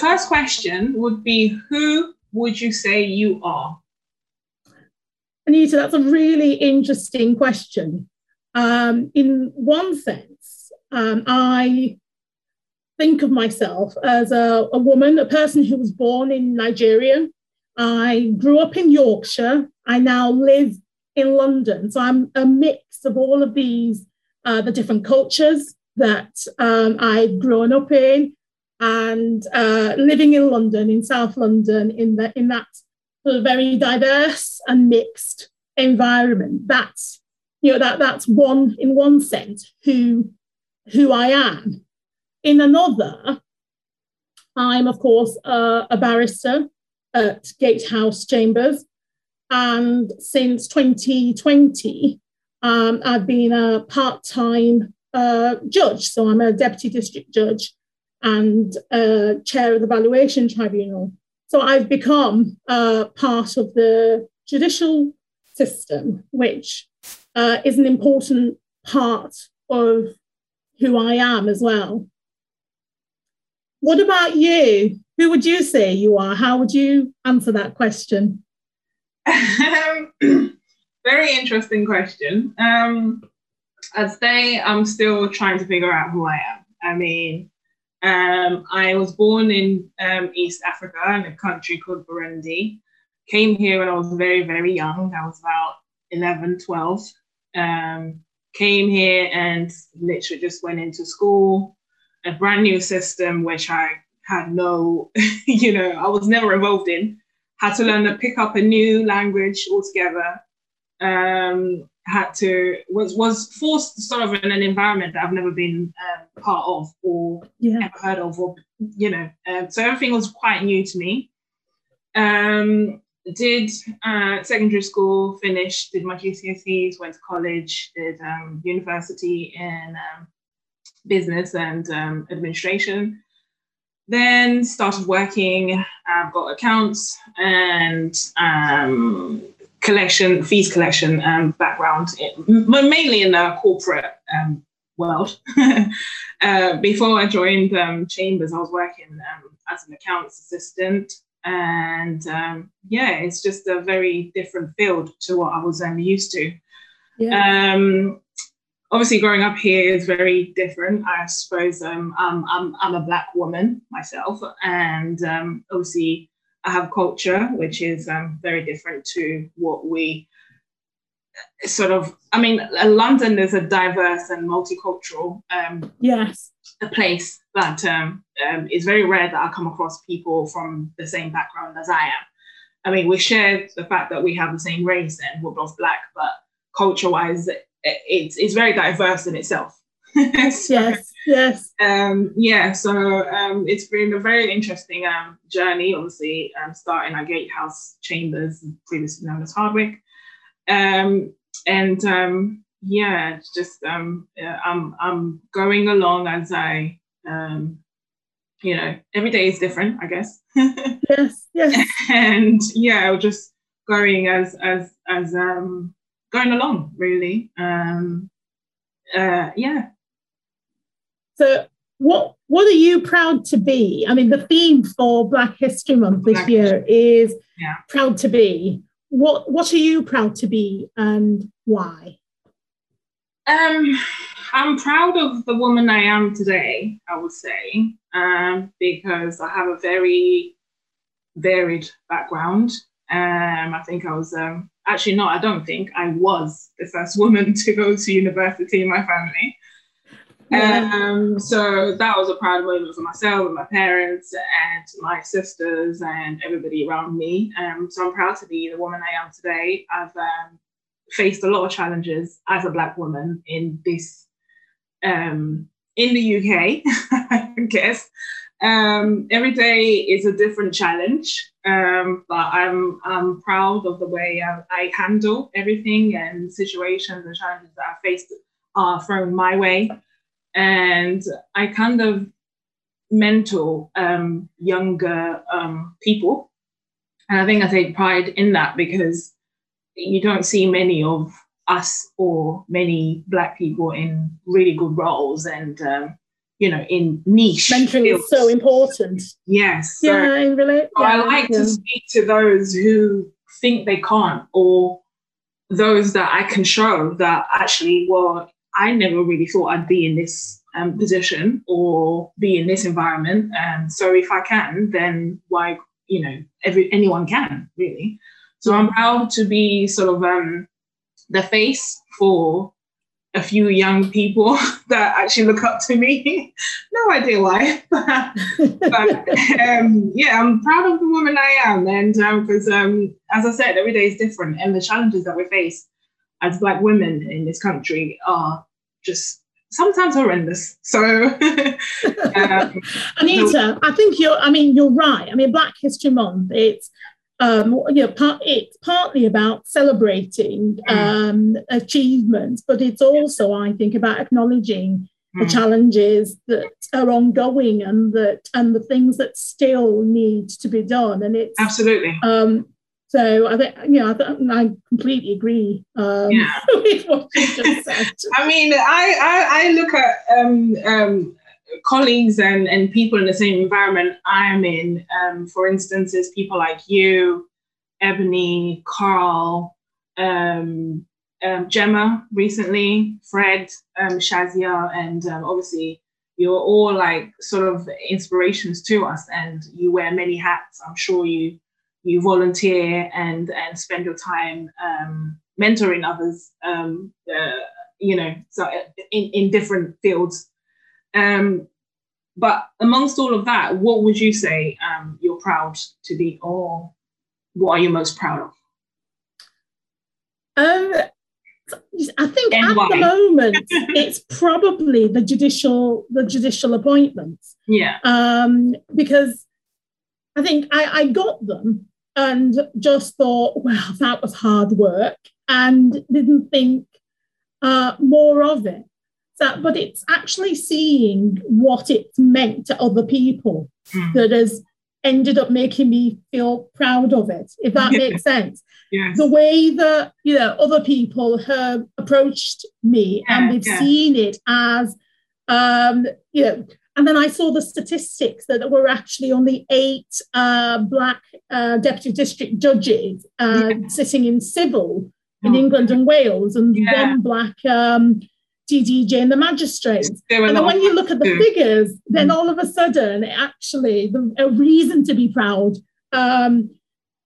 First question would be Who would you say you are? Anitha, that's a really interesting question. Um, in one sense, um, I think of myself as a, a woman, a person who was born in Nigeria. I grew up in Yorkshire. I now live in London. So I'm a mix of all of these, uh, the different cultures that um, I've grown up in and uh, living in London, in South London, in, the, in that sort of very diverse and mixed environment. That's, you know, that, that's one, in one sense, who, who I am. In another, I'm, of course, uh, a barrister at Gatehouse Chambers. And since 2020, um, I've been a part time uh, judge. So I'm a deputy district judge and uh, chair of the valuation tribunal. So I've become uh, part of the judicial system, which uh, is an important part of who I am as well. What about you? Who would you say you are? How would you answer that question? Very interesting question. Um, I'd say I'm still trying to figure out who I am. I mean, um, I was born in um, East Africa in a country called Burundi. Came here when I was very, very young. I was about 11, 12. Um, came here and literally just went into school, a brand new system, which I had no, you know, I was never involved in. Had to learn to pick up a new language altogether. Um, had to was was forced sort of in an environment that I've never been um, part of or yeah. ever heard of, or you know, um, so everything was quite new to me. Um, did uh, secondary school, finished, did my GCSEs, went to college, did um, university in um, business and um, administration. Then started working, I've got accounts and um, collection, fees collection um, background, mainly in the corporate um, world. uh, before I joined um, Chambers, I was working um, as an accounts assistant. And um, yeah, it's just a very different field to what I was um, used to. Yeah. obviously, growing up here is very different. I suppose I'm, I'm, I'm a Black woman myself. And obviously, I have culture, which is um, very different to what we sort of. I mean, London is a diverse and multicultural um, yes a place that um, um, is very rare that I come across people from the same background as I am. I mean, we share the fact that we have the same race and we're both black, but culture-wise, it's it's very diverse in itself. So, yes, yes. Um, yeah, so um, it's been a very interesting um, journey, obviously, um, starting at Gatehouse Chambers, previously known as Hardwicke. Um, and um, yeah, it's just um, I'm, I'm going along as I, um, you know, every day is different, I guess. yes, yes. And yeah, just going as, as, as um, going along, really. Um, uh, yeah, so what what are you proud to be? I mean, the theme for Black History Month this Black year is yeah. proud to be. What what are you proud to be and why? Um, I'm proud of the woman I am today, I would say, um, because I have a very varied background. Um, I think I was um, actually not, I don't think I was the first woman to go to university in my family. Um, so that was a proud moment for myself and my parents and my sisters and everybody around me. Um, so I'm proud to be the woman I am today. I've um, faced a lot of challenges as a black woman in this um, in the UK, I guess. Um, every day is a different challenge, um, but I'm I'm proud of the way I, I handle everything and situations and challenges that I faced are thrown my way and I kind of mentor um, younger um, people. And I think I take pride in that because you don't see many of us or many Black people in really good roles. And um, you know, in niche. Mentoring fields. is so important. Yes. So, yeah, I really. so I like yeah. to speak to those who think they can't, or those that I can show that actually, well, I never really thought I'd be in this um, position or be in this environment. And so if I can, then why, you know, every anyone can really. So I'm proud to be sort of um, the face for a few young people that actually look up to me. no idea why, but um, yeah, I'm proud of the woman I am, and because um, um, as I said, every day is different, and the challenges that we face as Black women in this country are just sometimes horrendous. So, um, Anitha, I think you're. I mean, you're right. I mean, Black History Month. It's um, you know, part, it's partly about celebrating mm. um, achievements, but it's also, I think, about acknowledging mm. the challenges that are ongoing and that and the things that still need to be done. And it's absolutely. Um, so I think, you know, I, I completely agree um, yeah. with what you just said. I mean, I I, I look at um, um, colleagues and, and people in the same environment I'm in, um, for instance, is people like you, Ebony, Carl, um, um, Gemma recently, Fred, um, Shazia, and um, obviously you're all like sort of inspirations to us and you wear many hats. I'm sure you you volunteer and and spend your time um, mentoring others, um, uh, you know, so in, in different fields um, but amongst all of that, what would you say um, you're proud to be, or what are you most proud of? Um, I think and at why? the moment it's probably the judicial the judicial appointments. Yeah. Um, because I think I, I got them and just thought, well, that was hard work, and didn't think uh, more of it that, but it's actually seeing what it's meant to other people mm. that has ended up making me feel proud of it, if that makes sense. Yes. The way that you know other people have approached me yeah, and they've yeah. seen it as um, you know, and then I saw the statistics that were actually only eight uh, black uh, deputy district judges uh, yeah. sitting in civil in oh, England and Wales, and one black um, DDJ and the magistrates. And then when you look at the figures, then mm. all of a sudden, actually, the, a reason to be proud, um,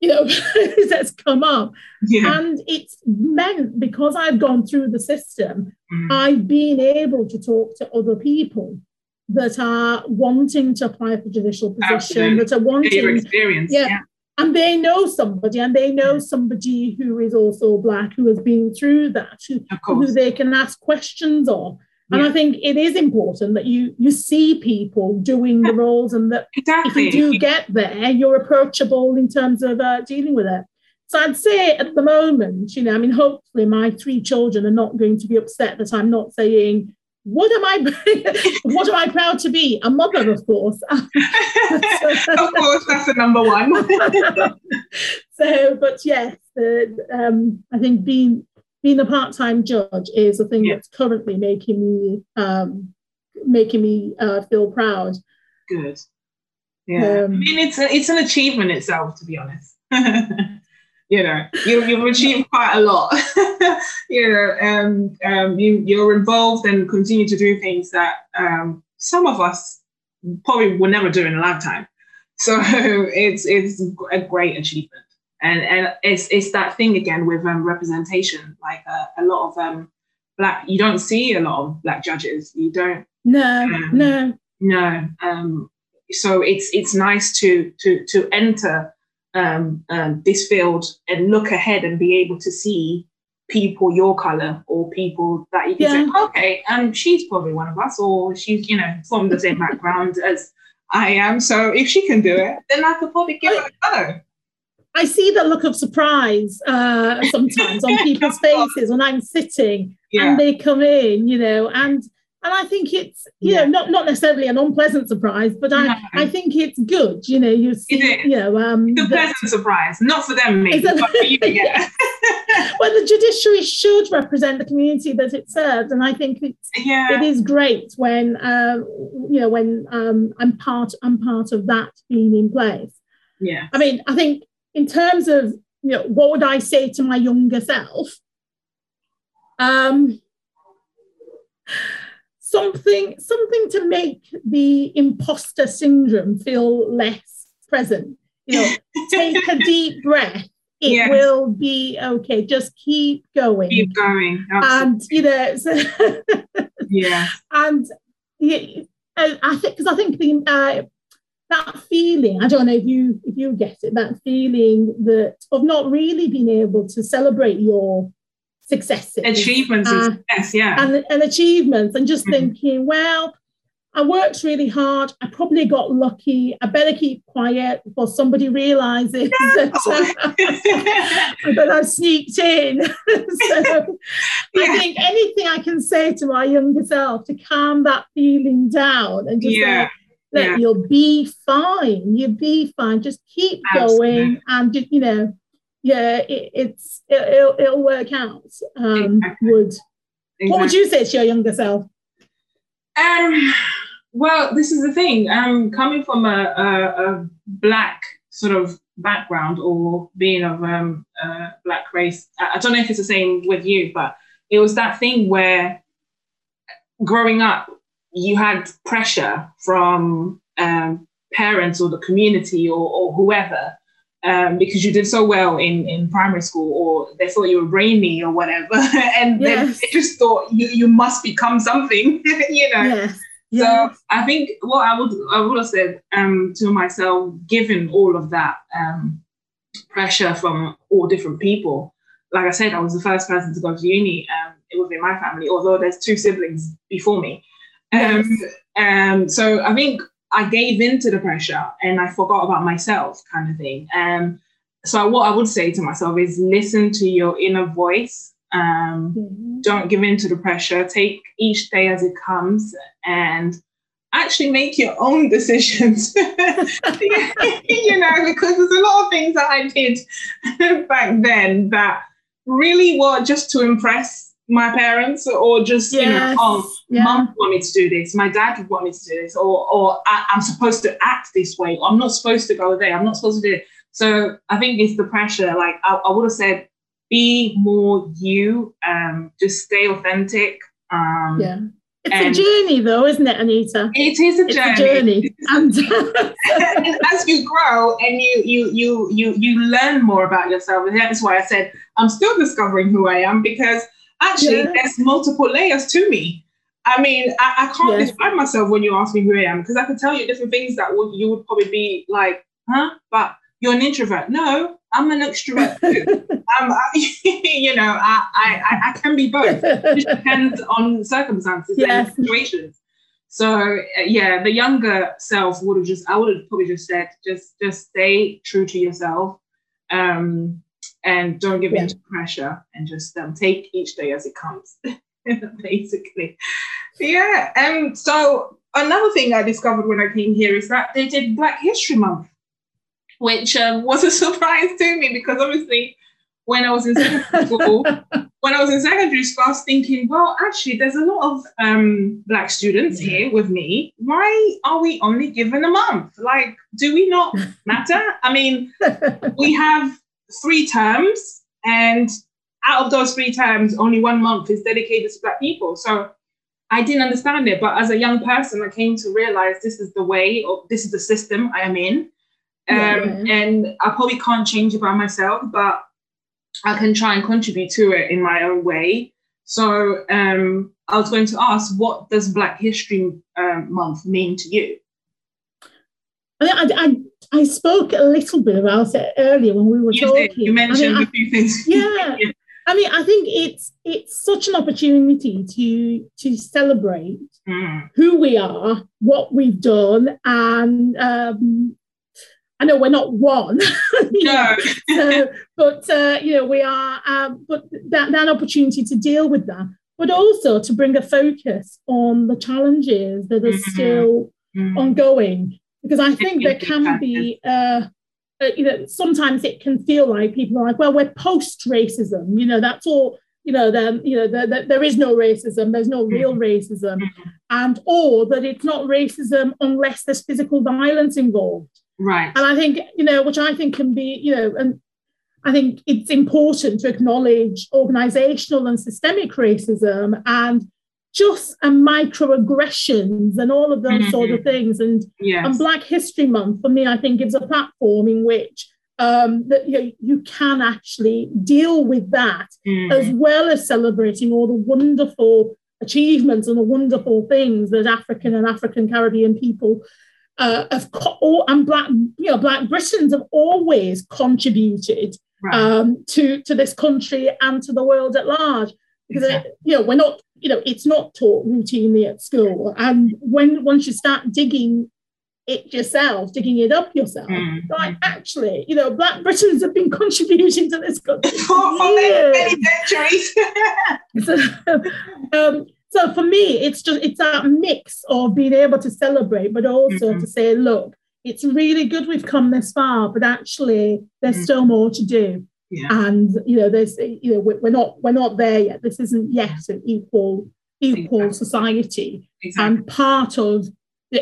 you know, has come up. Yeah. And it's meant because I've gone through the system, mm. I've been able to talk to other people that are wanting to apply for judicial position, Absolutely. that are wanting experience. Yeah, yeah, and they know somebody and they know somebody who is also black who has been through that who, who they can ask questions of and yeah. I think it is important that you you see people doing the roles, and that exactly. if you do get there, you're approachable in terms of uh, dealing with it. So I'd say at the moment, you know, I mean, hopefully my three children are not going to be upset that I'm not saying what am I what am I proud to be? A mother, of course. of course, that's the number one. so, but yes, the, um, I think being being a part-time judge is a thing yeah. that's currently making me um, making me uh, feel proud. Good. Yeah. Um, I mean, it's a, it's an achievement itself, to be honest you know, you, you've achieved quite a lot. you know, um, um, you, you're involved and continue to do things that um, some of us probably will never do in a lifetime. So it's it's a great achievement, and and it's it's that thing again with um, representation. Like uh, a lot of um, black, you don't see a lot of black judges. You don't. No, um, no, no. Um, so it's it's nice to to to enter um, um, this field and look ahead and be able to see people your color or people that you can yeah. say, okay, um, she's probably one of us, or she's, you know, from the same background as I am. So if she can do it, then I could probably give it a go. I see the look of surprise uh, sometimes on people's faces when I'm sitting yeah. and they come in, you know, and and I think it's you yeah. know not not necessarily an unpleasant surprise, but I, no. I think it's good. You know, you see, you know, um, it's a pleasant surprise, not for them, maybe, but for you, yeah. well, the judiciary should represent the community that it serves, and I think it's yeah. it is great when uh, you know when um, I'm part I'm part of that being in place. Yeah. I mean, I think in terms of you know what would I say to my younger self? Um, something something to make the imposter syndrome feel less present. You know, take a deep breath it yeah. will be okay. Just keep going. Keep going. Absolutely. And you know, so yeah. And yeah, I think because I think the uh, that feeling, I don't know if you if you get it, that feeling that of not really being able to celebrate your successes, achievements, uh, yes, yeah, and, and achievements, and just mm-hmm. thinking, well, I worked really hard. I probably got lucky. I better keep quiet before somebody realizes that, uh, that I've sneaked in. so yeah. I think anything I can say to my younger self to calm that feeling down and just yeah. that yeah. you'll be fine. You'll be fine. Just keep Absolutely. going, and you know, yeah, it, it's it, will it'll work out. Um, exactly. Would exactly. what would you say to your younger self? Um, well, this is the thing. Um, coming from a, a, a black sort of background or being of um, uh, black race, I, I don't know if it's the same with you, but it was that thing where growing up, you had pressure from um, parents or the community or, or whoever um, because you did so well in, in primary school or they thought you were brainy or whatever and yes. they just thought you, you must become something you know yes. Yes. so i think what i would i would have said um, to myself given all of that um, pressure from all different people like i said i was the first person to go to uni um, within my family although there's two siblings before me um, um, so i think I gave in to the pressure and I forgot about myself, kind of thing. Um, so what I would say to myself is listen to your inner voice. Um, mm-hmm. Don't give in to the pressure. Take each day as it comes and actually make your own decisions. you know, because there's a lot of things that I did back then that really were just to impress my parents or just yes. you know oh yeah. mom want me to do this my dad would want me to do this or or I, am supposed to act this way i'm not supposed to go there i'm not supposed to do it so i think it's the pressure like i, I would have said be more you um just stay authentic um yeah it's a journey though isn't it Anitha it is a it's journey, a journey. and, and as you grow and you you you you you learn more about yourself and that's why i said i'm still discovering who i am because actually yeah. there's multiple layers to me. I mean, I, I can't yes. describe myself when you ask me who I am because I can tell you different things that would, you would probably be like, huh? But you're an introvert. No, I'm an extrovert too. um, I, you know, I, I, I can be both. It depends on circumstances yes. and situations. So uh, yeah, the younger self would have just, I would have probably just said, just, just stay true to yourself. Um, and don't give yeah. in to pressure and just um, take each day as it comes basically yeah and so another thing i discovered when i came here is that they did black history month which um, was a surprise to me because obviously when I was in secondary school, when I was in secondary school, I was thinking, well, actually, there's a lot of um, black students here with me. Why are we only given a month? Like, do we not matter? I mean, we have three terms, and out of those three terms, only one month is dedicated to Black people. So I didn't understand it. But as a young person, I came to realize this is the way, or this is the system I am in. Um, yeah. And I probably can't change it by myself, but I can try and contribute to it in my own way. So um, I was going to ask, what does Black History um, Month mean to you? I, I, I spoke a little bit about it earlier when we were you talking. Did. You mentioned I mean, a few things. Yeah. I mean, I think it's it's such an opportunity to to celebrate mm. who we are, what we've done, and um, I know we're not one, no. so, but uh, you know we are. Um, but that that opportunity to deal with that, but also to bring a focus on the challenges that are mm-hmm. still mm-hmm. ongoing because I think there can be uh, uh, you know, sometimes it can feel like people are like, well, we're post racism. You know, that's all. You know, then you know, the, the, there is no racism. There's no real mm-hmm. racism, mm-hmm. and or that it's not racism unless there's physical violence involved. Right. And I think you know, which I think can be, you know, and I think it's important to acknowledge organizational and systemic racism and just and microaggressions and all of those mm-hmm. sort of things. And, yes. and Black History Month, for me, I think gives a platform in which um, that you, you can actually deal with that mm-hmm. as well as celebrating all the wonderful achievements and the wonderful things that African and African Caribbean people uh, have co- and black you know black Britons have always contributed right. um, to to this country and to the world at large because exactly. you know we're not you know it's not taught routinely at school and when once you start digging it yourself digging it up yourself mm. like actually you know black britons have been contributing to this country for, for many, centuries so, um, so for me it's just it's that mix of being able to celebrate but also mm-hmm. to say look it's really good we've come this far but actually there's mm-hmm. still more to do yeah. And you know, there's you know, we're not we're not there yet. This isn't yet an equal equal exactly. society. Exactly. And part of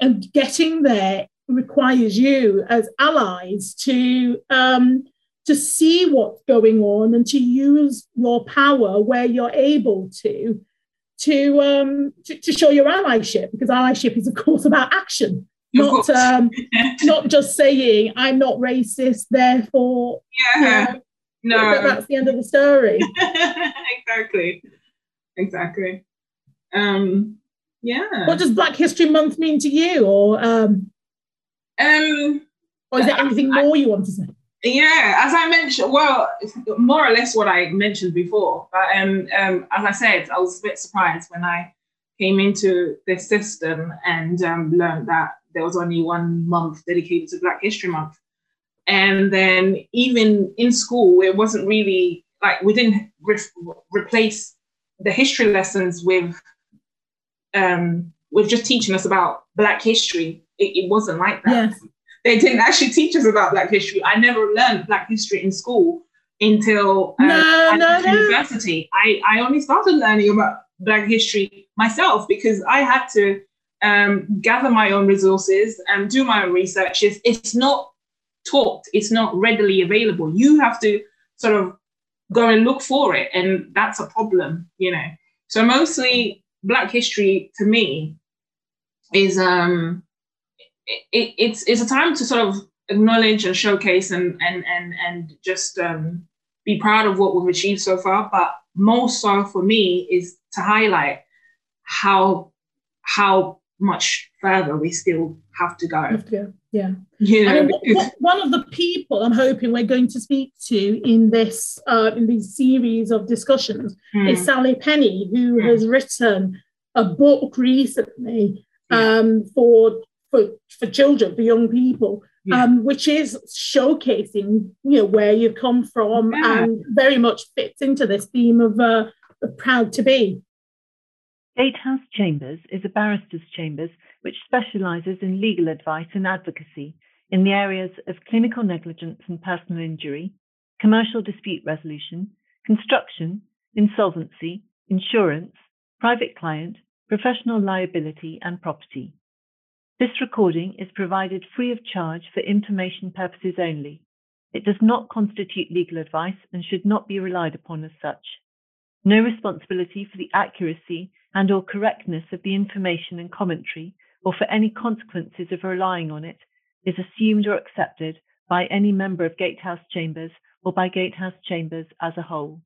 and getting there requires you as allies to um, to see what's going on and to use your power where you're able to to um, to, to show your allyship because allyship is of course about action not um, not just saying I'm not racist, therefore yeah. No, But that's the end of the story. exactly, exactly. Um, yeah. What does Black History Month mean to you, or um, um, or is there anything I, more you want to say? Yeah, as I mentioned, well, more or less what I mentioned before. But um, um, as I said, I was a bit surprised when I came into this system and um, learned that there was only one month dedicated to Black History Month. And then even in school, it wasn't really like we didn't re- replace the history lessons with um, with just teaching us about Black history. It, it wasn't like that. Yes. They didn't actually teach us about Black history. I never learned Black history in school until uh, no, no, no. university. I, I only started learning about Black history myself because I had to um, gather my own resources and do my own research. It's, it's not taught, it's not readily available. You have to sort of go and look for it, and that's a problem, you know. So mostly Black history to me is um it, it's it's a time to sort of acknowledge and showcase and and and and just um, be proud of what we've achieved so far. But most so for me is to highlight how how much further we still have to go. Yeah. You know, I mean, one of the people I'm hoping we're going to speak to in this uh, in these series of discussions mm. is Sally Penni, who mm. has written a book recently um, for for for children, for young people, yeah. um, which is showcasing you know where you've come from yeah. and very much fits into this theme of, uh, of proud to be. Gatehouse Chambers is a barrister's chambers which specialises in legal advice and advocacy in the areas of clinical negligence and personal injury, commercial dispute resolution, construction, insolvency, insurance, private client, professional liability, and property. This recording is provided free of charge for information purposes only. It does not constitute legal advice and should not be relied upon as such. No responsibility for the accuracy and or correctness of the information and commentary or for any consequences of relying on it is assumed or accepted by any member of Gatehouse Chambers or by Gatehouse Chambers as a whole.